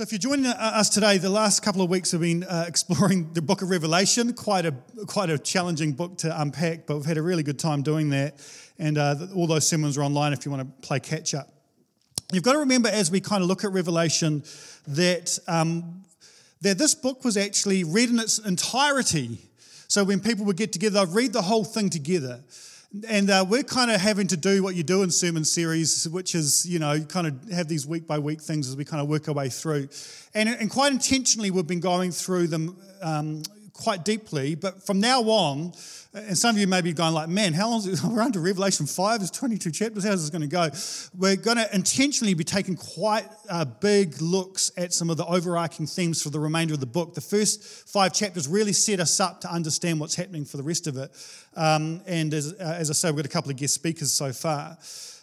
So, if you're joining us today, the last couple of weeks have been uh, exploring the book of Revelation. Quite a, quite a challenging book to unpack, but we've had a really good time doing that. And uh, all those sermons are online if you want to play catch up. You've got to remember as we kind of look at Revelation that, um, that this book was actually read in its entirety. So, when people would get together, they'd read the whole thing together. And uh, we're kind of having to do what you do in sermon series, which is, you know, kind of have these week by week things as we kind of work our way through. And, and quite intentionally, we've been going through them um, quite deeply. But from now on, and some of you may be going like, man, how long is it? We're under Revelation 5, there's 22 chapters, how's this going to go? We're going to intentionally be taking quite uh, big looks at some of the overarching themes for the remainder of the book. The first five chapters really set us up to understand what's happening for the rest of it. Um, and as, uh, as I say, we've got a couple of guest speakers so far.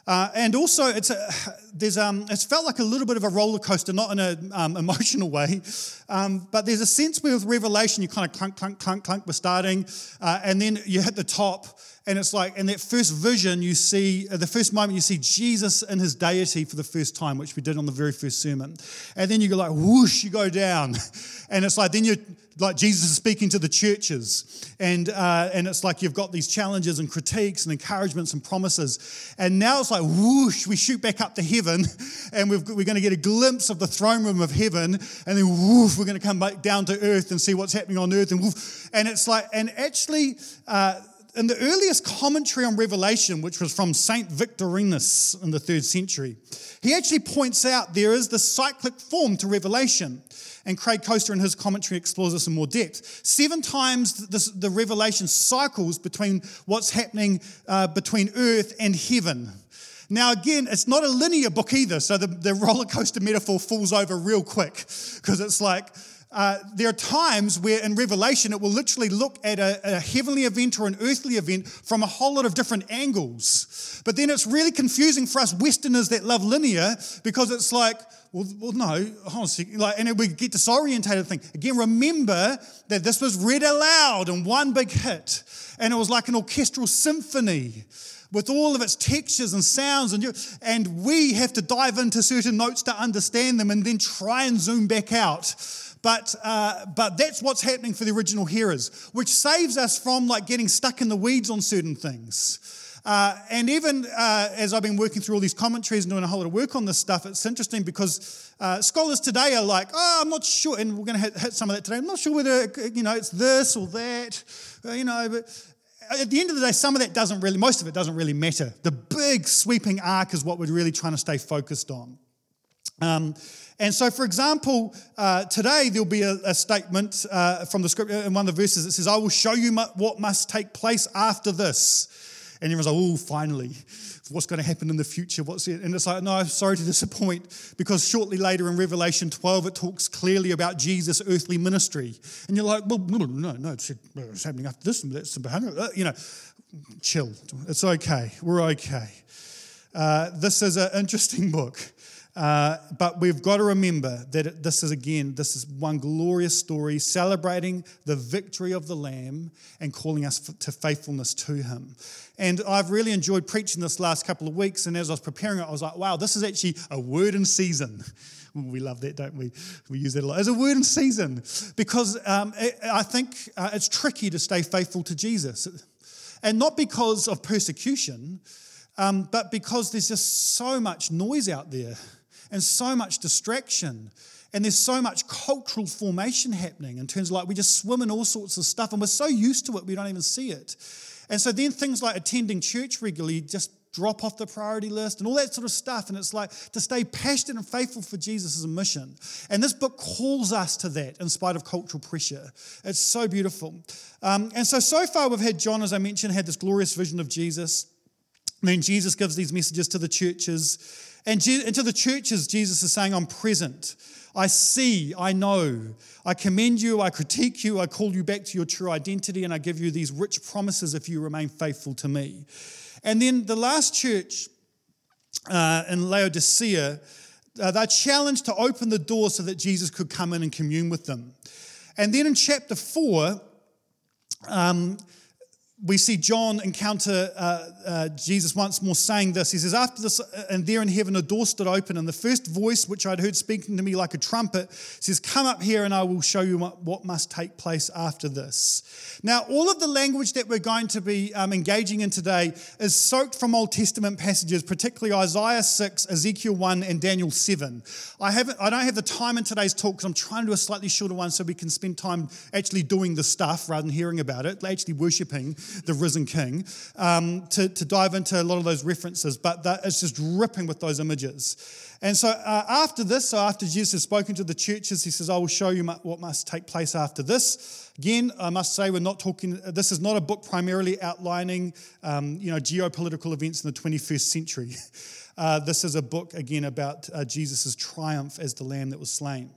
Uh, and also, it's a, there's um, it's felt like a little bit of a roller coaster, not in an um, emotional way, um, but there's a sense with Revelation you kind of clunk, clunk, clunk, clunk. We're starting, uh, and then you hit the top, and it's like in that first vision you see uh, the first moment you see Jesus in his deity for the first time, which we did on the very first sermon, and then you go like whoosh, you go down, and it's like then you like Jesus is speaking to the churches, and uh, and it's like you've got these challenges and critiques and encouragements and promises, and now it's like whoosh, we shoot back up to heaven, and we are going to get a glimpse of the throne room of heaven, and then whoosh, we're going to come back down to earth and see what's happening on earth, and whoosh, and it's like, and actually. Uh, in the earliest commentary on Revelation, which was from Saint Victorinus in the third century, he actually points out there is the cyclic form to Revelation. And Craig Koester in his commentary explores this in more depth. Seven times the revelation cycles between what's happening uh, between earth and heaven. Now, again, it's not a linear book either, so the, the roller coaster metaphor falls over real quick because it's like, uh, there are times where in Revelation it will literally look at a, a, heavenly event or an earthly event from a whole lot of different angles. But then it's really confusing for us Westerners that love linear because it's like, well, well no, on Like, and we get disorientated thing. Again, remember that this was read aloud in one big hit, and it was like an orchestral symphony with all of its textures and sounds, and, you, and we have to dive into certain notes to understand them and then try and zoom back out. But, uh, but that's what's happening for the original hearers, which saves us from like getting stuck in the weeds on certain things. Uh, and even uh, as I've been working through all these commentaries and doing a whole lot of work on this stuff, it's interesting because uh, scholars today are like, oh, I'm not sure, and we're going to hit, hit, some of that today. I'm not sure whether you know it's this or that, uh, you know. But at the end of the day, some of that doesn't really, most of it doesn't really matter. The big sweeping arc is what we're really trying to stay focused on. Um, and so, for example, uh, today there'll be a, a statement uh, from the scripture in one of the verses that says, I will show you what must take place after this. And everyone's like, oh, finally, what's going to happen in the future? What's it? And it's like, no, I'm sorry to disappoint, because shortly later in Revelation 12, it talks clearly about Jesus' earthly ministry. And you're like, well, no, no, it's, happening after this, and that's behind it. You know, chill. It's okay. We're okay. Uh, this is an interesting book. Uh, but we've got to remember that this is, again, this is one glorious story celebrating the victory of the Lamb and calling us to faithfulness to Him. And I've really enjoyed preaching this last couple of weeks. And as I was preparing it, I was like, wow, this is actually a word in season. We love that, don't we? We use that a lot as a word in season because um, I think uh, it's tricky to stay faithful to Jesus. And not because of persecution, um, but because there's just so much noise out there and so much distraction. And there's so much cultural formation happening in terms of like we just swim in all sorts of stuff and we're so used to it we don't even see it. And so then things like attending church regularly just drop off the priority list and all that sort of stuff. And it's like to stay passionate and faithful for Jesus is a mission. And this book calls us to that in spite of cultural pressure. It's so beautiful. Um, and so, so far, we've had John, as I mentioned, had this glorious vision of Jesus. And then Jesus gives these messages to the churches. And, to the churches, Jesus is saying, I'm present. I see, I know. I commend you, I critique you, I call you back to your true identity, and I give you these rich promises if you remain faithful to me. And then the last church uh, in Laodicea, uh, they're challenged to open the door so that Jesus could come in and commune with them. And then in chapter 4, um, we see John encounter uh, uh, Jesus once more saying this. He says, After this, uh, and there in heaven a door stood open, and the first voice which I'd heard speaking to me like a trumpet says, Come up here, and I will show you what must take place after this. Now, all of the language that we're going to be um, engaging in today is soaked from Old Testament passages, particularly Isaiah 6, Ezekiel 1, and Daniel 7. I, haven't, I don't have the time in today's talk because I'm trying to do a slightly shorter one so we can spend time actually doing the stuff rather than hearing about it, actually worshiping the risen king, um, to, to dive into a lot of those references, but that, it's just ripping with those images. And so uh, after this, so after Jesus has spoken to the churches, he says, I will show you what must take place after this. Again, I must say, we're not talking, this is not a book primarily outlining, um, you know, geopolitical events in the 21st century. Uh, this is a book, again, about uh, Jesus' triumph as the lamb that was slain.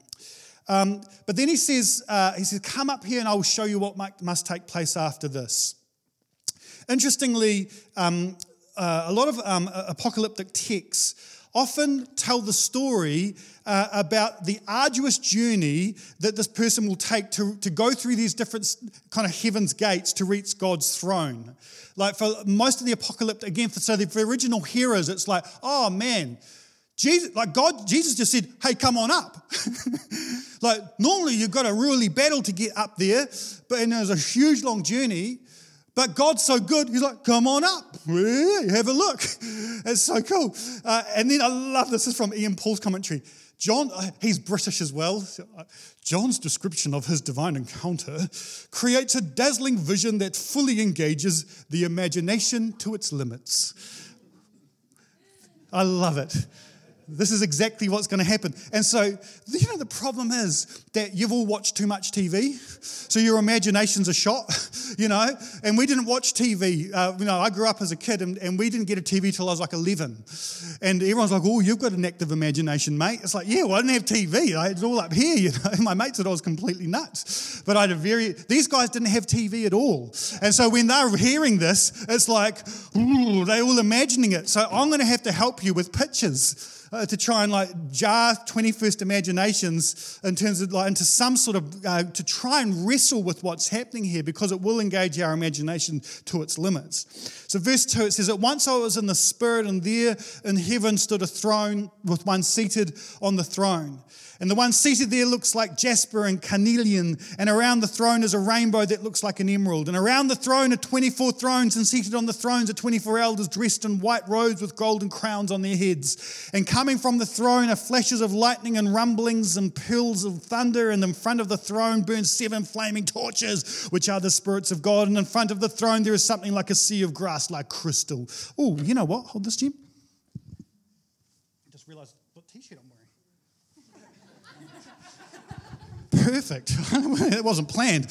Um, but then he says, uh, he says, come up here and I will show you what must take place after this. Interestingly, um, uh, a lot of um, apocalyptic texts often tell the story uh, about the arduous journey that this person will take to, to go through these different kind of heaven's gates to reach God's throne. Like for most of the apocalypse, again, for, so the, for original hearers, it's like, oh man, Jesus, like God, Jesus just said, hey, come on up. like normally you've got to really battle to get up there, but and there's a huge long journey. But God's so good, He's like, come on up, have a look. It's so cool. Uh, and then I love this, is from Ian Paul's commentary. John, uh, he's British as well. John's description of his divine encounter creates a dazzling vision that fully engages the imagination to its limits. I love it. This is exactly what's going to happen. And so, you know, the problem is that you've all watched too much TV, so your imaginations are shot, you know. And we didn't watch TV. Uh, you know, I grew up as a kid, and, and we didn't get a TV till I was like 11. And everyone's like, "Oh, you've got an active imagination, mate." It's like, yeah, well, I didn't have TV. It's all up here, you know. My mates said I was completely nuts, but I had a very. These guys didn't have TV at all, and so when they're hearing this, it's like, ooh, they're all imagining it. So I'm going to have to help you with pictures uh, to try and like jar 21st imaginations in terms of like into some sort of uh, to try and wrestle with what's happening here because it will engage our imagination to its limits. So, verse 2 it says, At once I was in the Spirit, and there in heaven stood a throne with one seated on the throne. And the one seated there looks like jasper and carnelian, and around the throne is a rainbow that looks like an emerald. And around the throne are 24 thrones, and seated on the thrones are 24 elders dressed in white robes with golden crowns on their heads. And coming from the throne are flashes of lightning and rumblings and peals of thunder. And in front of the throne burn seven flaming torches, which are the spirits of God. And in front of the throne there is something like a sea of grass, like crystal. Oh, you know what? Hold this, Jim. I just realized what t shirt I'm wearing. Perfect. it wasn't planned.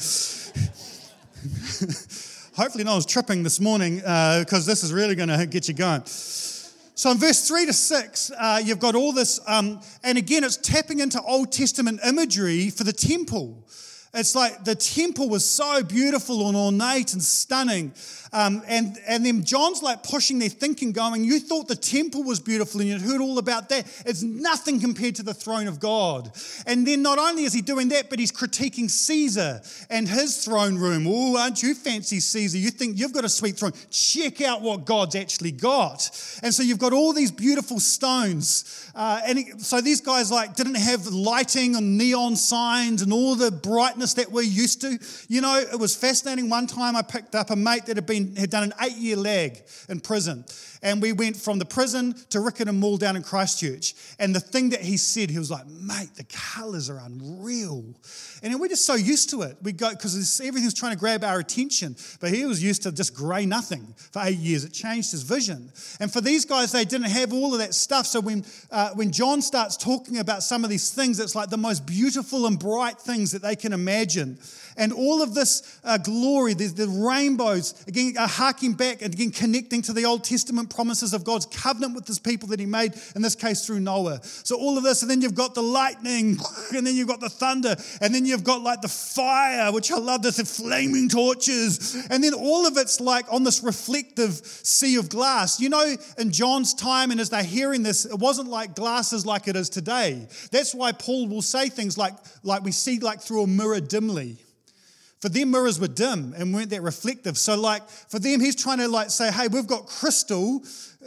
Hopefully, no one's tripping this morning because uh, this is really going to get you going. So, in verse 3 to 6, uh, you've got all this, um, and again, it's tapping into Old Testament imagery for the temple. It's like the temple was so beautiful and ornate and stunning. Um, and, and then John's like pushing their thinking, going, You thought the temple was beautiful and you'd heard all about that. It's nothing compared to the throne of God. And then not only is he doing that, but he's critiquing Caesar and his throne room. Oh, aren't you fancy, Caesar? You think you've got a sweet throne. Check out what God's actually got. And so you've got all these beautiful stones. Uh, and so these guys like didn't have lighting and neon signs and all the brightness that we're used to. You know, it was fascinating. One time I picked up a mate that had been had done an eight year lag in prison. And we went from the prison to Riccarton Mall down in Christchurch. And the thing that he said, he was like, mate, the colours are unreal. And we're just so used to it. We go, because everything's trying to grab our attention. But he was used to just grey nothing for eight years. It changed his vision. And for these guys, they didn't have all of that stuff. So when, uh, when John starts talking about some of these things, it's like the most beautiful and bright things that they can imagine. And all of this uh, glory, the, the rainbows, again, are harking back and again connecting to the Old Testament promises of God's covenant with his people that he made, in this case through Noah. So all of this, and then you've got the lightning, and then you've got the thunder, and then you've got like the fire, which I love this, flaming torches. And then all of it's like on this reflective sea of glass. You know, in John's time, and as they're hearing this, it wasn't like glasses like it is today. That's why Paul will say things like, like we see like through a mirror dimly. For them, mirrors were dim and weren't that reflective. So, like, for them, he's trying to like say, hey, we've got crystal,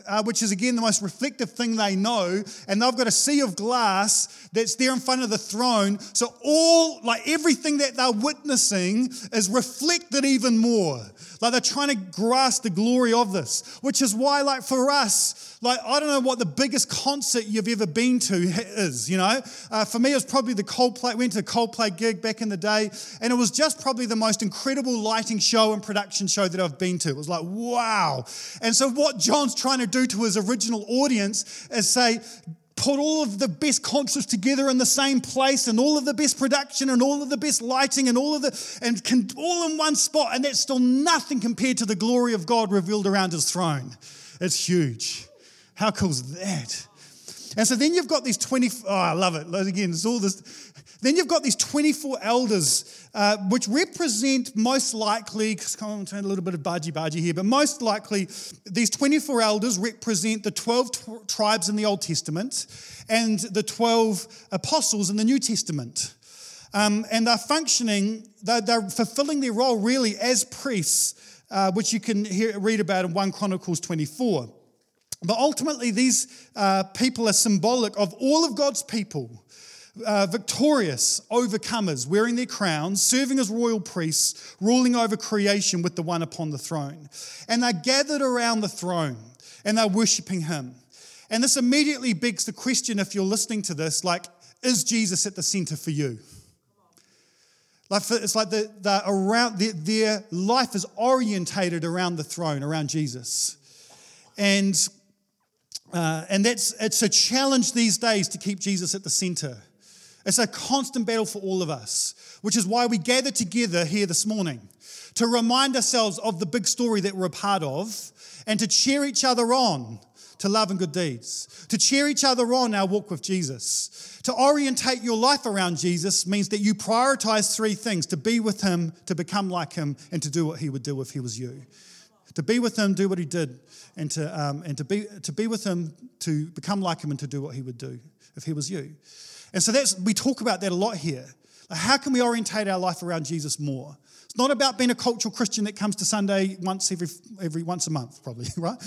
uh, which is again the most reflective thing they know, and they've got a sea of glass that's there in front of the throne. So, all, like, everything that they're witnessing is reflected even more. Like, they're trying to grasp the glory of this, which is why, like, for us, like, I don't know what the biggest concert you've ever been to is, you know? Uh, for me, it was probably the Coldplay, went to a Coldplay gig back in the day, and it was just probably the most incredible lighting show and production show that I've been to. It was like, wow. And so, what John's trying to do to his original audience is say, put all of the best concerts together in the same place and all of the best production and all of the best lighting and all of the and can, all in one spot and that's still nothing compared to the glory of God revealed around his throne. It's huge. How cool is that? And so then you've got these 20, oh, I love it. Again, it's all this. Then you've got these 24 elders, uh, which represent most likely, because on, turn a little bit of budgie budgie here, but most likely these 24 elders represent the 12 t- tribes in the Old Testament and the 12 apostles in the New Testament. Um, and they're functioning, they're, they're, fulfilling their role really as priests, uh, which you can hear, read about in 1 Chronicles 24. But ultimately, these uh, people are symbolic of all of God's people. Uh, victorious overcomers, wearing their crowns, serving as royal priests, ruling over creation with the one upon the throne. And they're gathered around the throne and they're worshiping him. And this immediately begs the question if you're listening to this, like, is Jesus at the center for you? Like it's like the, the around, their, their life is orientated around the throne, around Jesus. And uh, and that's it's a challenge these days to keep Jesus at the center. It's a constant battle for all of us, which is why we gather together here this morning to remind ourselves of the big story that we're a part of and to cheer each other on to love and good deeds, to cheer each other on our walk with Jesus. To orientate your life around Jesus means that you prioritize three things to be with Him, to become like Him, and to do what He would do if He was you. To be with Him, do what He did and to, um, and to, be, to be with him, to become like him, and to do what he would do if he was you. And so that's, we talk about that a lot here. Like how can we orientate our life around Jesus more? It's not about being a cultural Christian that comes to Sunday once every, every once a month, probably, right?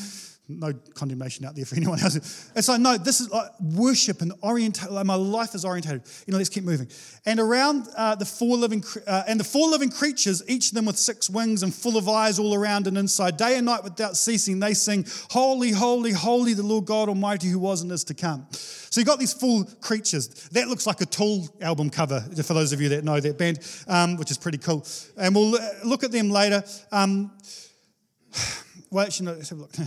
No condemnation out there for anyone else. It's like, no, this is like worship and orientate. Like my life is orientated. You know, let's keep moving. And around uh, the four living, uh, and the four living creatures, each of them with six wings and full of eyes all around and inside, day and night without ceasing, they sing, Holy, holy, holy, the Lord God Almighty who was and is to come. So you've got these four creatures. That looks like a Tool album cover, for those of you that know that band, um, which is pretty cool. And we'll uh, look at them later. Um, well, actually, no, let's have a look now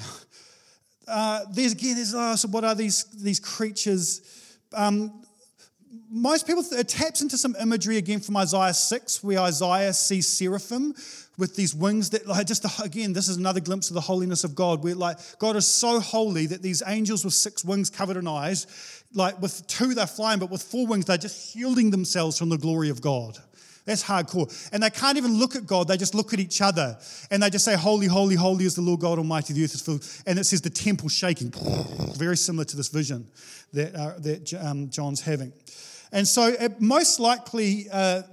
uh, there's again, there's oh, so what are these these creatures? Um, most people it taps into some imagery again from Isaiah six, where Isaiah sees seraphim with these wings that like just again this is another glimpse of the holiness of god where like god is so holy that these angels with six wings covered in eyes like with two they're flying but with four wings they're just shielding themselves from the glory of god that's hardcore. And they can't even look at God, they just look at each other. And they just say, Holy, holy, holy is the Lord God Almighty, the earth is filled. And it says the temple shaking. Very similar to this vision that, uh, that um, John's having. And so, it most likely, uh,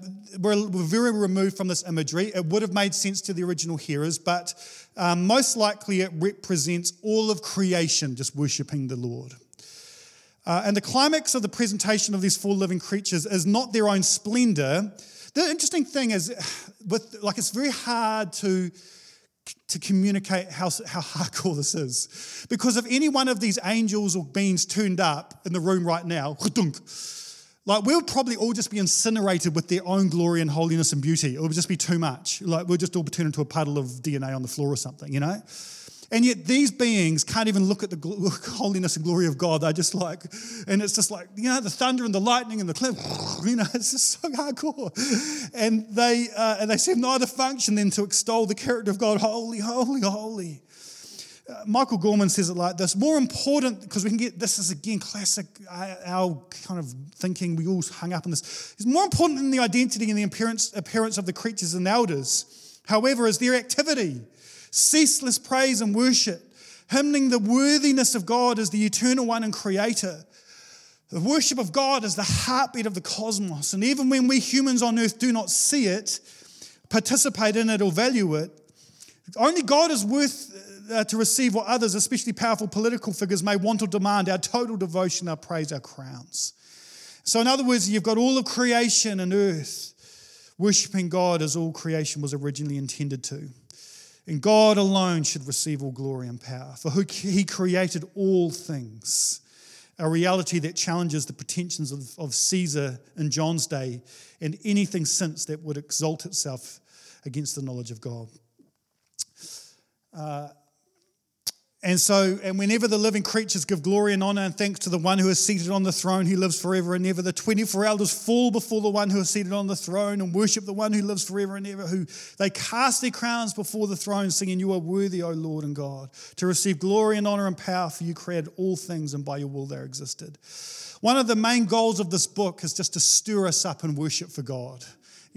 we're, we're, very removed from this imagery. It would have made sense to the original hearers, but um, most likely it represents all of creation just worshipping the Lord. Uh, and the climax of the presentation of these four living creatures is not their own splendor, the interesting thing is, with like, it's very hard to to communicate how, how hardcore this is. Because if any one of these angels or beings turned up in the room right now, like we'll probably all just be incinerated with their own glory and holiness and beauty. It would just be too much. Like we'll just all turn into a puddle of DNA on the floor or something, you know? And yet these beings can't even look at the holiness and glory of God. They're just like, and it's just like, you know, the thunder and the lightning and the cloud, you know, it's just so hardcore. And they, uh, and they seem neither function than to extol the character of God, holy, holy, holy. Uh, Michael Gorman says it like this more important, because we can get this is again classic, uh, our kind of thinking, we all hung up on this. It's more important than the identity and the appearance, appearance of the creatures and elders, however, is their activity ceaseless praise and worship, hymning the worthiness of God as the eternal one and creator. The worship of God is the heartbeat of the cosmos. And even when we humans on earth do not see it, participate in it or value it. Only God is worth uh, to receive what others, especially powerful political figures, may want or demand our total devotion, our praise, our crowns. So, in other words, you've got all of creation and earth worshipping God as all creation was originally intended to. And God alone should receive all glory and power, for who He created all things. A reality that challenges the pretensions of, of Caesar in John's day and anything since that would exalt itself against the knowledge of God. Uh, and so, and whenever the living creatures give glory and honor and thanks to the one who is seated on the throne, who lives forever and ever, the 24 elders fall before the one who is seated on the throne and worship the one who lives forever and ever, who they cast their crowns before the throne, singing, You are worthy, O Lord and God, to receive glory and honor and power, for you created all things, and by your will they existed. One of the main goals of this book is just to stir us up in worship for God.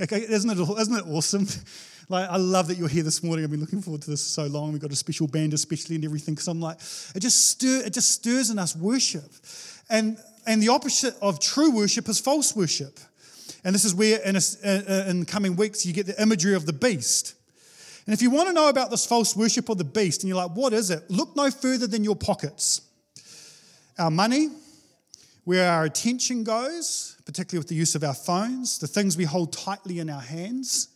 Okay, isn't it, isn't it awesome? Like, I love that you're here this morning. I've been looking forward to this so long. We've got a special band, especially, and everything. Because I'm like, it just stir, it just stirs in us worship, and and the opposite of true worship is false worship. And this is where, in, a, in coming weeks, you get the imagery of the beast. And if you want to know about this false worship of the beast, and you're like, what is it? Look no further than your pockets. Our money, where our attention goes, particularly with the use of our phones, the things we hold tightly in our hands,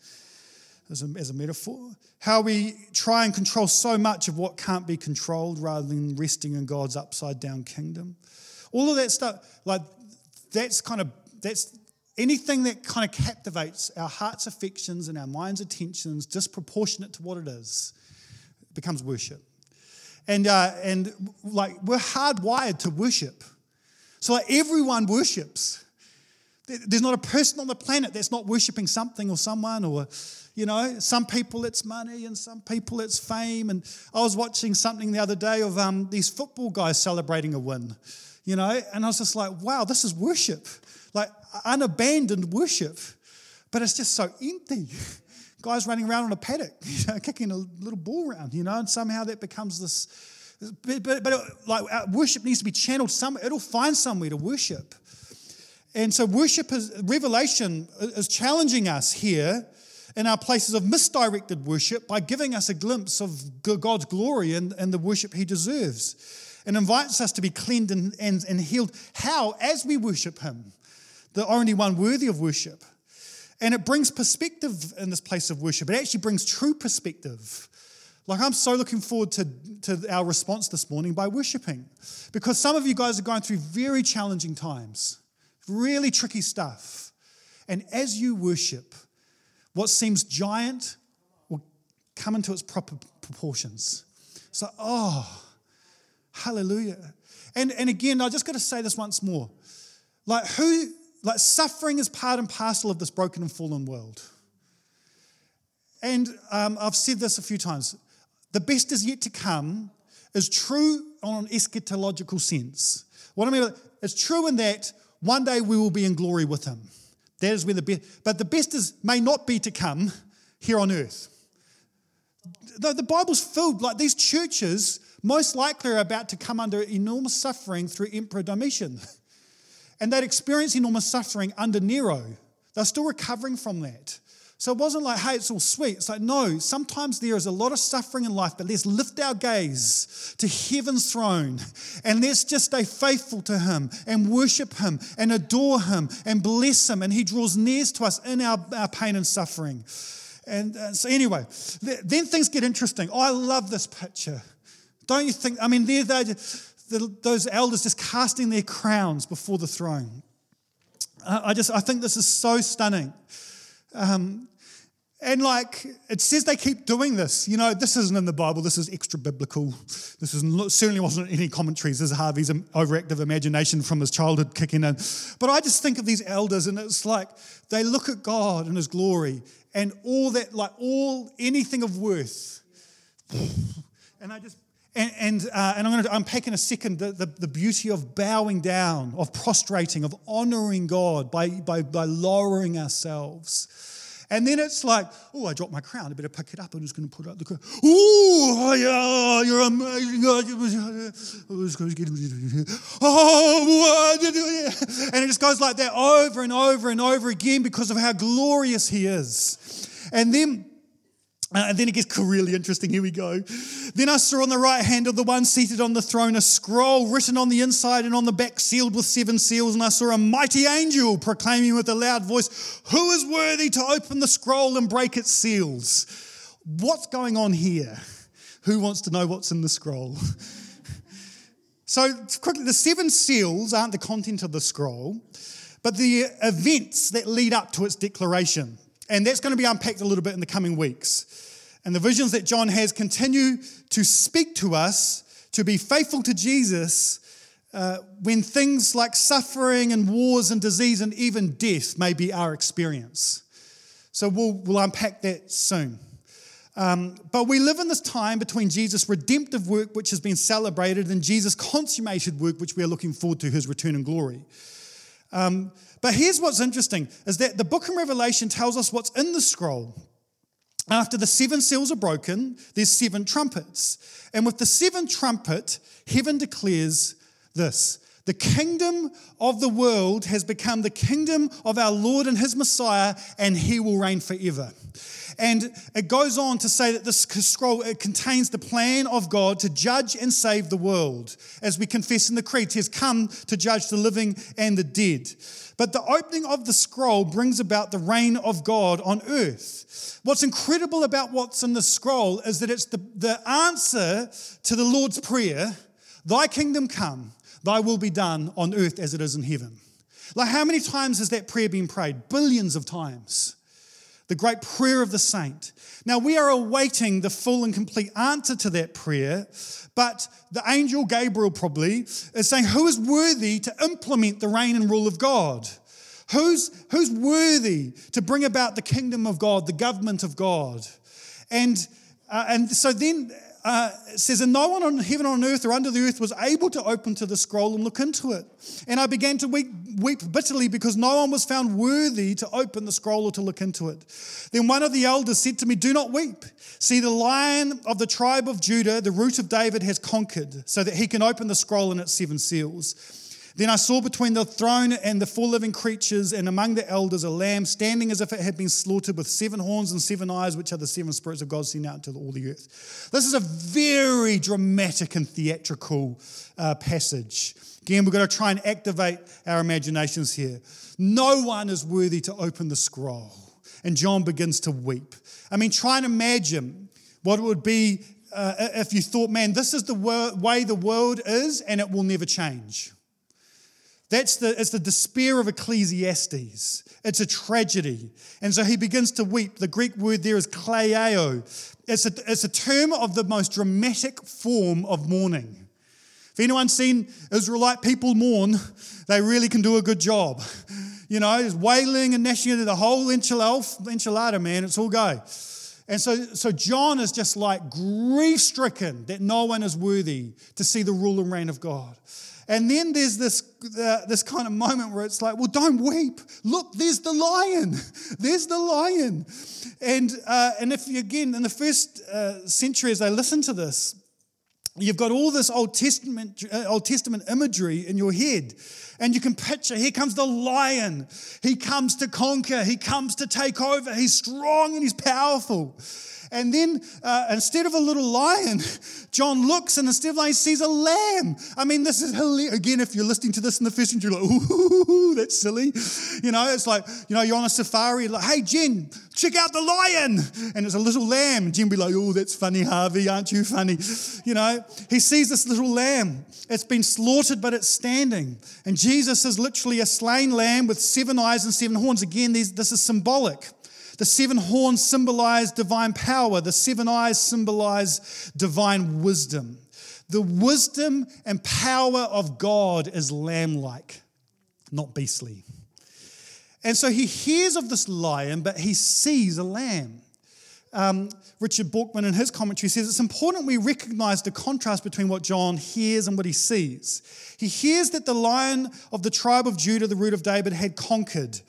as a, as a metaphor. How we try and control so much of what can't be controlled rather than resting in God's upside down kingdom. All of that stuff, like that's kind of, that's anything that kind of captivates our heart's affections and our mind's attentions disproportionate to what it is becomes worship. And, uh, and like we're hardwired to worship. So like everyone worships. There's not a person on the planet that's not worshiping something or someone or you know, some people it's money and some people it's fame. And I was watching something the other day of um, these football guys celebrating a win, you know, and I was just like, wow, this is worship, like unabandoned worship. But it's just so empty. Guys running around on a paddock, you know, kicking a little ball around, you know, and somehow that becomes this. But, but, but it, like worship needs to be channeled somewhere. It'll find somewhere to worship. And so worship is revelation is challenging us here in our places of misdirected worship by giving us a glimpse of God's glory and, and the worship He deserves and invites us to be cleansed and, and, and healed. How? As we worship Him, the only one worthy of worship. And it brings perspective in this place of worship. It actually brings true perspective. Like, I'm so looking forward to, to our response this morning by worshiping. Because some of you guys are going through very challenging times, really tricky stuff. And as you worship, what seems giant will come into its proper proportions. So, oh, hallelujah. And, and again, I just got to say this once more. Like, who, like, suffering is part and parcel of this broken and fallen world. And um, I've said this a few times. The best is yet to come is true on an eschatological sense. What I mean, it's true in that one day we will be in glory with him. That is where the best, but the best is may not be to come here on earth. The, the Bible's filled, like these churches most likely are about to come under enormous suffering through Emperor Domitian. And they'd experienced enormous suffering under Nero. They're still recovering from that. So it wasn't like, hey, it's all sweet. It's like, no, sometimes there is a lot of suffering in life, but let's lift our gaze to heaven's throne and let's just stay faithful to Him and worship Him and adore Him and bless Him. And He draws near to us in our, our pain and suffering. And uh, so, anyway, then things get interesting. Oh, I love this picture. Don't you think? I mean, there they, the, those elders just casting their crowns before the throne. I just, I think this is so stunning. Um, and like it says they keep doing this. You know, this isn't in the Bible. This is extra biblical. This is certainly wasn't any commentaries. This is Harvey's overactive imagination from his childhood kicking in. But I just think of these elders, and it's like they look at God and His glory, and all that, like all anything of worth. And I just and and, uh, and I'm going to unpack in a second the, the, the beauty of bowing down, of prostrating, of honoring God by by by lowering ourselves. And then it's like, oh, I dropped my crown. I better pick it up. I'm just going to put up the crown. Oh, yeah, you're amazing. Uh, oh, and it just goes like that over and over and over again because of how glorious He is. And then uh, and then it gets really interesting. Here we go. Then I saw on the right hand of the one seated on the throne a scroll written on the inside and on the back, sealed with seven seals. And I saw a mighty angel proclaiming with a loud voice, Who is worthy to open the scroll and break its seals? What's going on here? Who wants to know what's in the scroll? so, quickly, the seven seals aren't the content of the scroll, but the events that lead up to its declaration. And that's going to be unpacked a little bit in the coming weeks. And the visions that John has continue to speak to us to be faithful to Jesus uh, when things like suffering and wars and disease and even death may be our experience. So we'll, we'll unpack that soon. Um, but we live in this time between Jesus' redemptive work, which has been celebrated, and Jesus' consummated work, which we are looking forward to, his return in glory. Um, but here's what's interesting is that the book of Revelation tells us what's in the scroll. After the seven seals are broken, there's seven trumpets. And with the seventh trumpet, heaven declares this the kingdom of the world has become the kingdom of our Lord and his Messiah, and he will reign forever. And it goes on to say that this scroll it contains the plan of God to judge and save the world. As we confess in the creed, he has come to judge the living and the dead. But the opening of the scroll brings about the reign of God on earth. What's incredible about what's in the scroll is that it's the, the answer to the Lord's prayer Thy kingdom come, thy will be done on earth as it is in heaven. Like, how many times has that prayer been prayed? Billions of times the great prayer of the saint. Now, we are awaiting the full and complete answer to that prayer, but the angel Gabriel probably is saying, Who is worthy to implement the reign and rule of God? Who's, who's worthy to bring about the kingdom of God, the government of God? And, uh, and so then uh, says, And no one on heaven, on earth, or under the earth was able to open to the scroll and look into it. And I began to weep, weep bitterly because no one was found worthy to open the scroll or to look into it. Then one of the elders said to me, Do not weep. See, the lion of the tribe of Judah, the root of David, has conquered, so that he can open the scroll and its seven seals. Then I saw between the throne and the four living creatures and among the elders a lamb standing as if it had been slaughtered with seven horns and seven eyes, which are the seven spirits of God sent out into all the earth. This is a very dramatic and theatrical uh, passage. Again, we're going to try and activate our imaginations here. No one is worthy to open the scroll. And John begins to weep. I mean, try and imagine what it would be uh, if you thought, man, this is the way the world is and it will never change. That's the, it's the despair of Ecclesiastes. It's a tragedy. And so he begins to weep. The Greek word there is kleio. It's a, it's a term of the most dramatic form of mourning. If anyone's seen Israelite people mourn, they really can do a good job. You know, it's wailing and gnashing of the whole enchilada, enchilada, man, it's all go. And so, so John is just like grief stricken that no one is worthy to see the rule and reign of God. And then there's this, uh, this kind of moment where it's like, well, don't weep. Look, there's the lion. There's the lion. And, uh, and if you, again, in the first uh, century, as they listen to this, you've got all this Old Testament, uh, Old Testament imagery in your head. And you can picture, here comes the lion. He comes to conquer. He comes to take over. He's strong and he's powerful. And then uh, instead of a little lion, John looks and instead of lion, sees a lamb. I mean, this is hilarious. Again, if you're listening to this in the first you're like, ooh, that's silly. You know, it's like, you know, you're on a safari, like, hey, Jen, check out the lion. And it's a little lamb. Jen be like, oh, that's funny, Harvey, aren't you funny? You know, he sees this little lamb. It's been slaughtered, but it's standing. And Jesus is literally a slain lamb with seven eyes and seven horns. Again, this is symbolic. The seven horns symbolize divine power, the seven eyes symbolize divine wisdom. The wisdom and power of God is lamb like, not beastly. And so he hears of this lion, but he sees a lamb. Um, Richard Bauckham, in his commentary, says it's important we recognize the contrast between what John hears and what he sees. He hears that the lion of the tribe of Judah, the root of David, had conquered.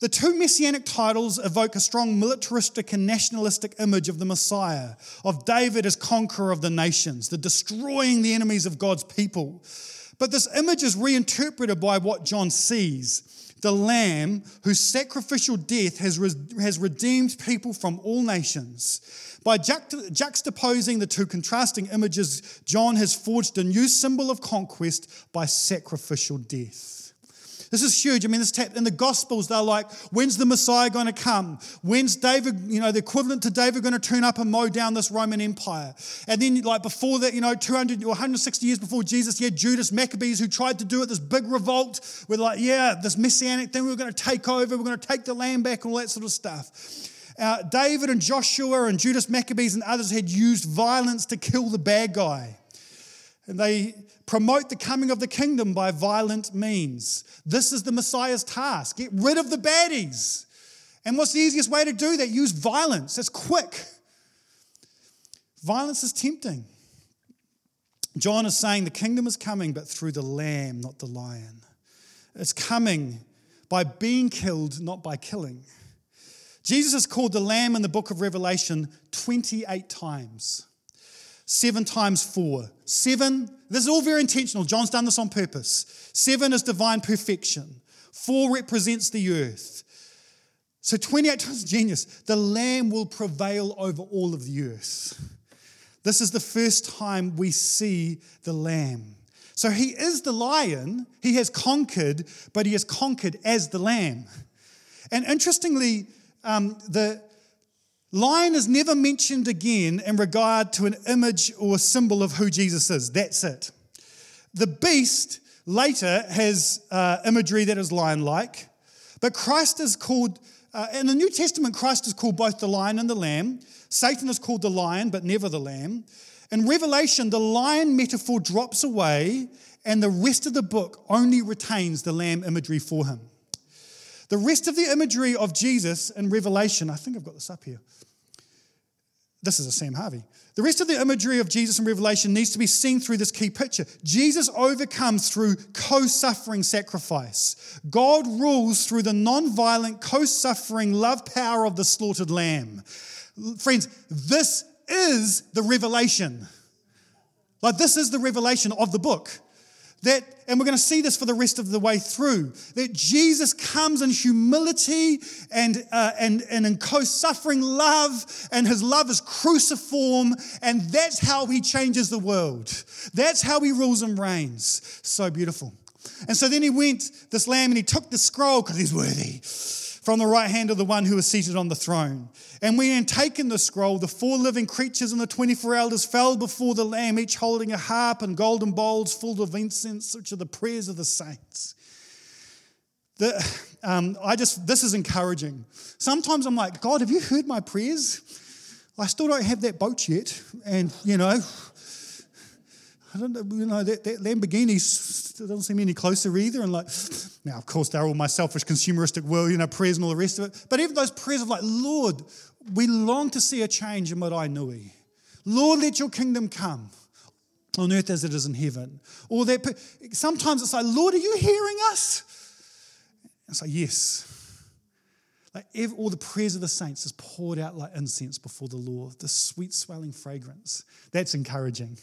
The two messianic titles evoke a strong militaristic and nationalistic image of the Messiah, of David as conqueror of the nations, the destroying the enemies of God's people. But this image is reinterpreted by what John sees. the Lamb whose sacrificial death has, has redeemed people from all nations. By juxtaposing the two contrasting images, John has forged a new symbol of conquest by sacrificial death. This is huge. I mean, this in the Gospels, they're like, when's the Messiah going to come? When's David, you know, the equivalent to David going to turn up and mow down this Roman Empire? And then, like, before that, you know, 200 or 160 years before Jesus, had Judas Maccabees who tried to do it, this big revolt with, like, yeah, this messianic thing, we we're going to take over, we're going to take the land back, and all that sort of stuff. Uh, David and Joshua and Judas Maccabees and others had used violence to kill the bad guy. And they promote the coming of the kingdom by violent means. This is the Messiah's task get rid of the baddies. And what's the easiest way to do that? Use violence. It's quick. Violence is tempting. John is saying the kingdom is coming, but through the lamb, not the lion. It's coming by being killed, not by killing. Jesus is called the lamb in the book of Revelation 28 times seven times four. Seven, this is all very intentional. John's done this on purpose. Seven is divine perfection, four represents the earth. So 28 times genius. The Lamb will prevail over all of the earth. This is the first time we see the Lamb. So he is the lion, he has conquered, but he has conquered as the Lamb. And interestingly, um, the, Lion is never mentioned again in regard to an image or symbol of who Jesus is. That's it. The beast later has uh, imagery that is lion like, but Christ is called, uh, in the New Testament, Christ is called both the lion and the lamb. Satan is called the lion, but never the lamb. In Revelation, the lion metaphor drops away, and the rest of the book only retains the lamb imagery for him. The rest of the imagery of Jesus in Revelation, I think I've got this up here. This is a Sam Harvey. The rest of the imagery of Jesus in Revelation needs to be seen through this key picture. Jesus overcomes through co suffering sacrifice. God rules through the non violent, co suffering love power of the slaughtered lamb. Friends, this is the revelation. Like, this is the revelation of the book. That, and we're going to see this for the rest of the way through, that Jesus comes in humility and, uh, and, and in co suffering love, and his love is cruciform, and that's how he changes the world. That's how he rules and reigns. So beautiful. And so then he went, this lamb, and he took the scroll because he's worthy from the right hand of the one who is seated on the throne. And when he had taken the scroll, the four living creatures and the 24 elders fell before the Lamb, each holding a harp and golden bowls full of incense, which are the prayers of the saints. The, um, I just, this is encouraging. Sometimes I'm like, God, have you heard my prayers? I still don't have that boat yet. And, you know, I don't know, you know, that, that Lamborghini doesn't seem any closer either. And like, now, of course, they're all my selfish consumeristic world, you know, prayers and all the rest of it. But even those prayers of like, Lord, we long to see a change in what I Maraenui. Lord, let your kingdom come on earth as it is in heaven. Or that sometimes it's like, Lord, are you hearing us? It's like, yes. Like all the prayers of the saints is poured out like incense before the Lord, the sweet swelling fragrance. That's encouraging.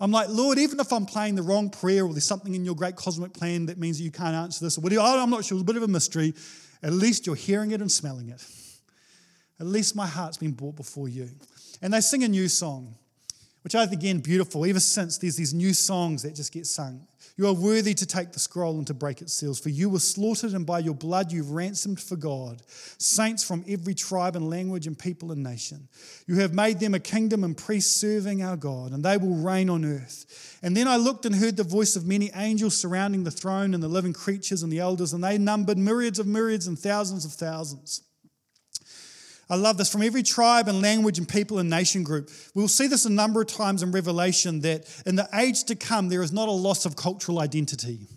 I'm like, Lord, even if I'm playing the wrong prayer or there's something in your great cosmic plan that means that you can't answer this, or whatever, I'm not sure, it's a bit of a mystery, at least you're hearing it and smelling it. At least my heart's been brought before you. And they sing a new song, which I think, again, beautiful. Ever since there's these new songs that just get sung. You are worthy to take the scroll and to break its seals, for you were slaughtered, and by your blood you've ransomed for God saints from every tribe and language and people and nation. You have made them a kingdom and priests serving our God, and they will reign on earth. And then I looked and heard the voice of many angels surrounding the throne and the living creatures and the elders, and they numbered myriads of myriads and thousands of thousands I love this from every tribe and language and people and nation group. We'll see this a number of times in Revelation that in the age to come, there is not a loss of cultural identity.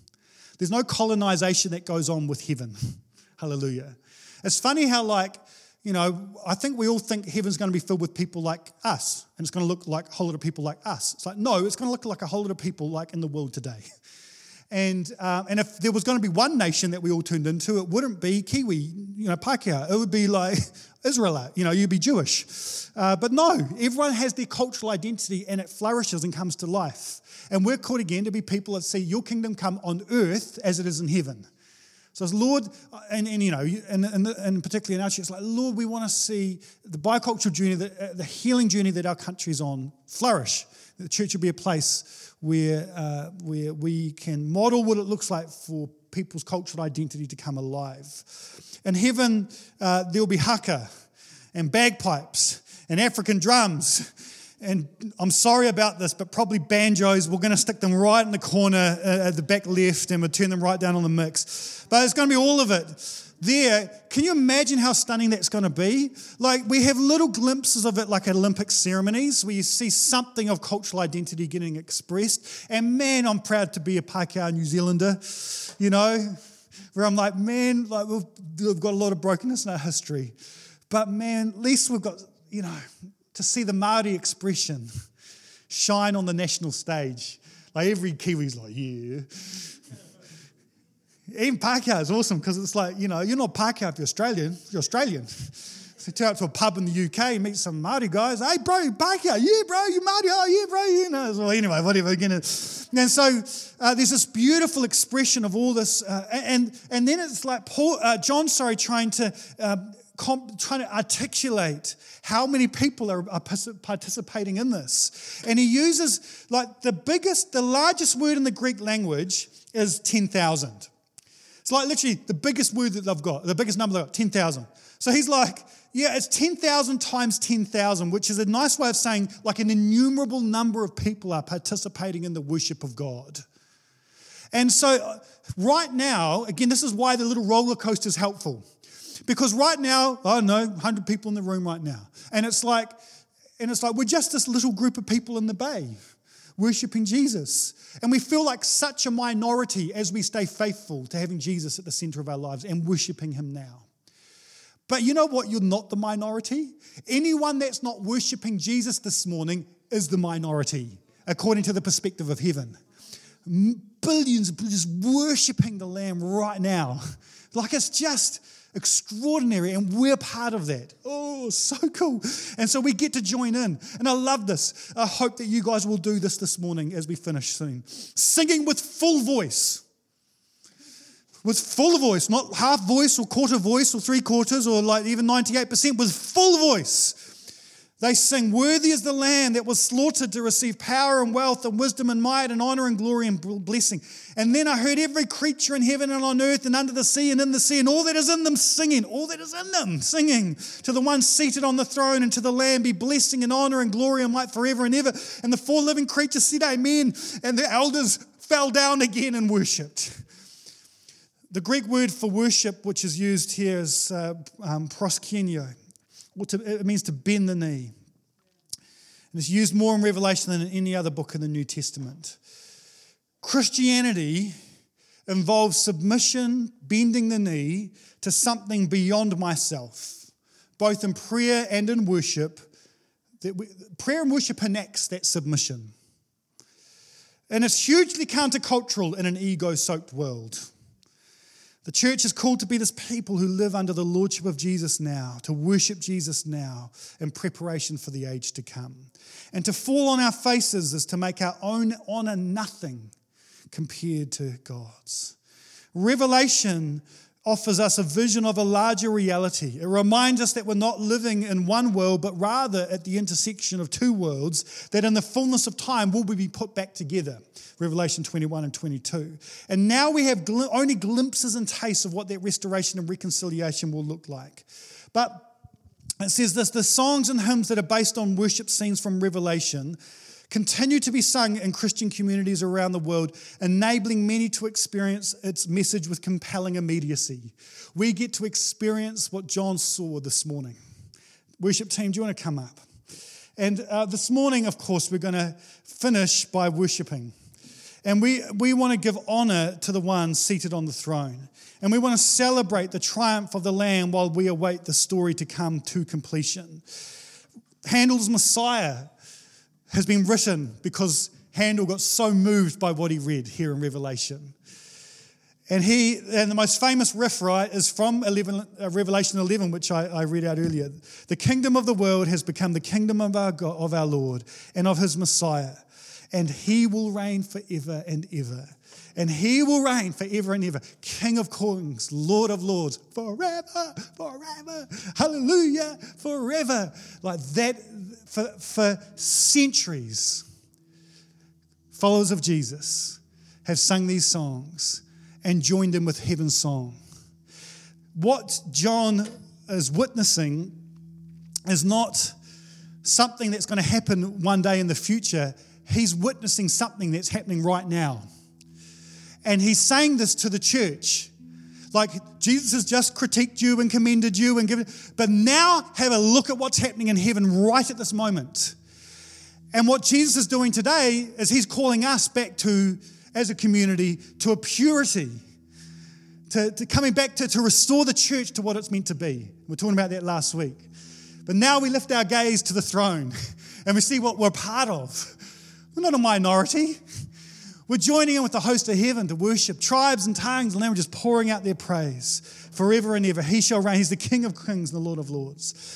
There's no colonization that goes on with heaven. Hallelujah. It's funny how, like, you know, I think we all think heaven's going to be filled with people like us, and it's going to look like a whole lot of people like us. It's like, no, it's going to look like a whole lot of people like in the world today. And, um, and if there was going to be one nation that we all turned into, it wouldn't be Kiwi, you know, Pākehā. It would be like Israelite, you know, you'd be Jewish. Uh, but no, everyone has their cultural identity and it flourishes and comes to life. And we're called again to be people that see your kingdom come on earth as it is in heaven. So, as Lord, and, and you know, and, and, and particularly in our church, it's like, Lord, we want to see the bicultural journey, the, the healing journey that our country's on flourish. The church will be a place where, uh, where we can model what it looks like for people's cultural identity to come alive. In heaven, uh, there will be haka and bagpipes and African drums and I'm sorry about this, but probably banjos. We're going to stick them right in the corner uh, at the back left and we'll turn them right down on the mix. But it's going to be all of it there. Can you imagine how stunning that's going to be? Like, we have little glimpses of it, like Olympic ceremonies, where you see something of cultural identity getting expressed. And man, I'm proud to be a Pākehā New Zealander, you know, where I'm like, man, like we've, we've got a lot of brokenness in our history. But man, at least we've got, you know, to see the Māori expression shine on the national stage. Like every Kiwi's like, yeah. Even Pākehā is awesome because it's like, you know, you're not Pākehā if you're Australian, you're Australian. Turn up to a pub in the UK, meet some Māori guys. Hey, bro, Pākehā. Yeah, bro, you Māori. Oh, yeah, bro. You know. Well, anyway, whatever. Again, and so uh, there's this beautiful expression of all this. Uh, and, and then it's like Paul, uh, John, sorry, trying to uh, comp- trying to articulate how many people are, are participating in this. And he uses, like, the biggest, the largest word in the Greek language is 10,000. It's like literally the biggest word that they've got, the biggest number they've got, 10,000. So he's like, yeah, it's 10,000 times 10,000, which is a nice way of saying like an innumerable number of people are participating in the worship of God. And so, uh, right now, again, this is why the little roller coaster is helpful. Because right now, I don't know, 100 people in the room right now. And it's like, and it's like we're just this little group of people in the bay worshiping Jesus. And we feel like such a minority as we stay faithful to having Jesus at the center of our lives and worshiping him now. But you know what? You're not the minority. Anyone that's not worshiping Jesus this morning is the minority, according to the perspective of heaven. Billions just worshiping the Lamb right now. Like it's just extraordinary, and we're part of that. Oh, so cool. And so we get to join in. And I love this. I hope that you guys will do this this morning as we finish soon. Singing with full voice. With full voice, not half voice or quarter voice or three quarters or like even 98%, was full voice they sing, Worthy is the Lamb that was slaughtered to receive power and wealth and wisdom and might and honor and glory and blessing. And then I heard every creature in heaven and on earth and under the sea and in the sea and all that is in them singing, all that is in them singing to the one seated on the throne and to the Lamb be blessing and honor and glory and might forever and ever. And the four living creatures said, Amen. And the elders fell down again and worshipped. The Greek word for worship, which is used here, is uh, um, proskuneo it means to bend the knee. And it's used more in Revelation than in any other book in the New Testament. Christianity involves submission, bending the knee to something beyond myself, both in prayer and in worship. prayer and worship enacts that submission. And it's hugely countercultural in an ego soaked world. The church is called to be this people who live under the lordship of Jesus now, to worship Jesus now in preparation for the age to come. And to fall on our faces is to make our own honor nothing compared to God's. Revelation offers us a vision of a larger reality. It reminds us that we're not living in one world, but rather at the intersection of two worlds, that in the fullness of time will we be put back together. Revelation 21 and 22. And now we have only glimpses and tastes of what that restoration and reconciliation will look like. But it says this the songs and hymns that are based on worship scenes from Revelation continue to be sung in Christian communities around the world, enabling many to experience its message with compelling immediacy. We get to experience what John saw this morning. Worship team, do you want to come up? And uh, this morning, of course, we're going to finish by worshiping. And we, we want to give honor to the one seated on the throne. And we want to celebrate the triumph of the Lamb while we await the story to come to completion. Handel's Messiah has been written because Handel got so moved by what he read here in Revelation. And he, and the most famous riff, right, is from 11, uh, Revelation 11, which I, I, read out earlier. The kingdom of the world has become the kingdom of our, God, of our Lord and of his Messiah, and he will reign forever and ever and he will reign forever and ever. King of kings, Lord of lords, forever, forever. Hallelujah, forever. Like that for, for centuries. Followers of Jesus have sung these songs and joined in with heaven's song. What John is witnessing is not something that's going to happen one day in the future. He's witnessing something that's happening right now. And he's saying this to the church. Like Jesus has just critiqued you and commended you and given, but now have a look at what's happening in heaven right at this moment. And what Jesus is doing today is he's calling us back to, as a community, to a purity, to, to coming back to, to restore the church to what it's meant to be. We are talking about that last week. But now we lift our gaze to the throne and we see what we're part of. We're not a minority. We're joining in with the host of heaven to worship tribes and tongues and languages pouring out their praise forever and ever. He shall reign. He's the King of kings and the Lord of lords.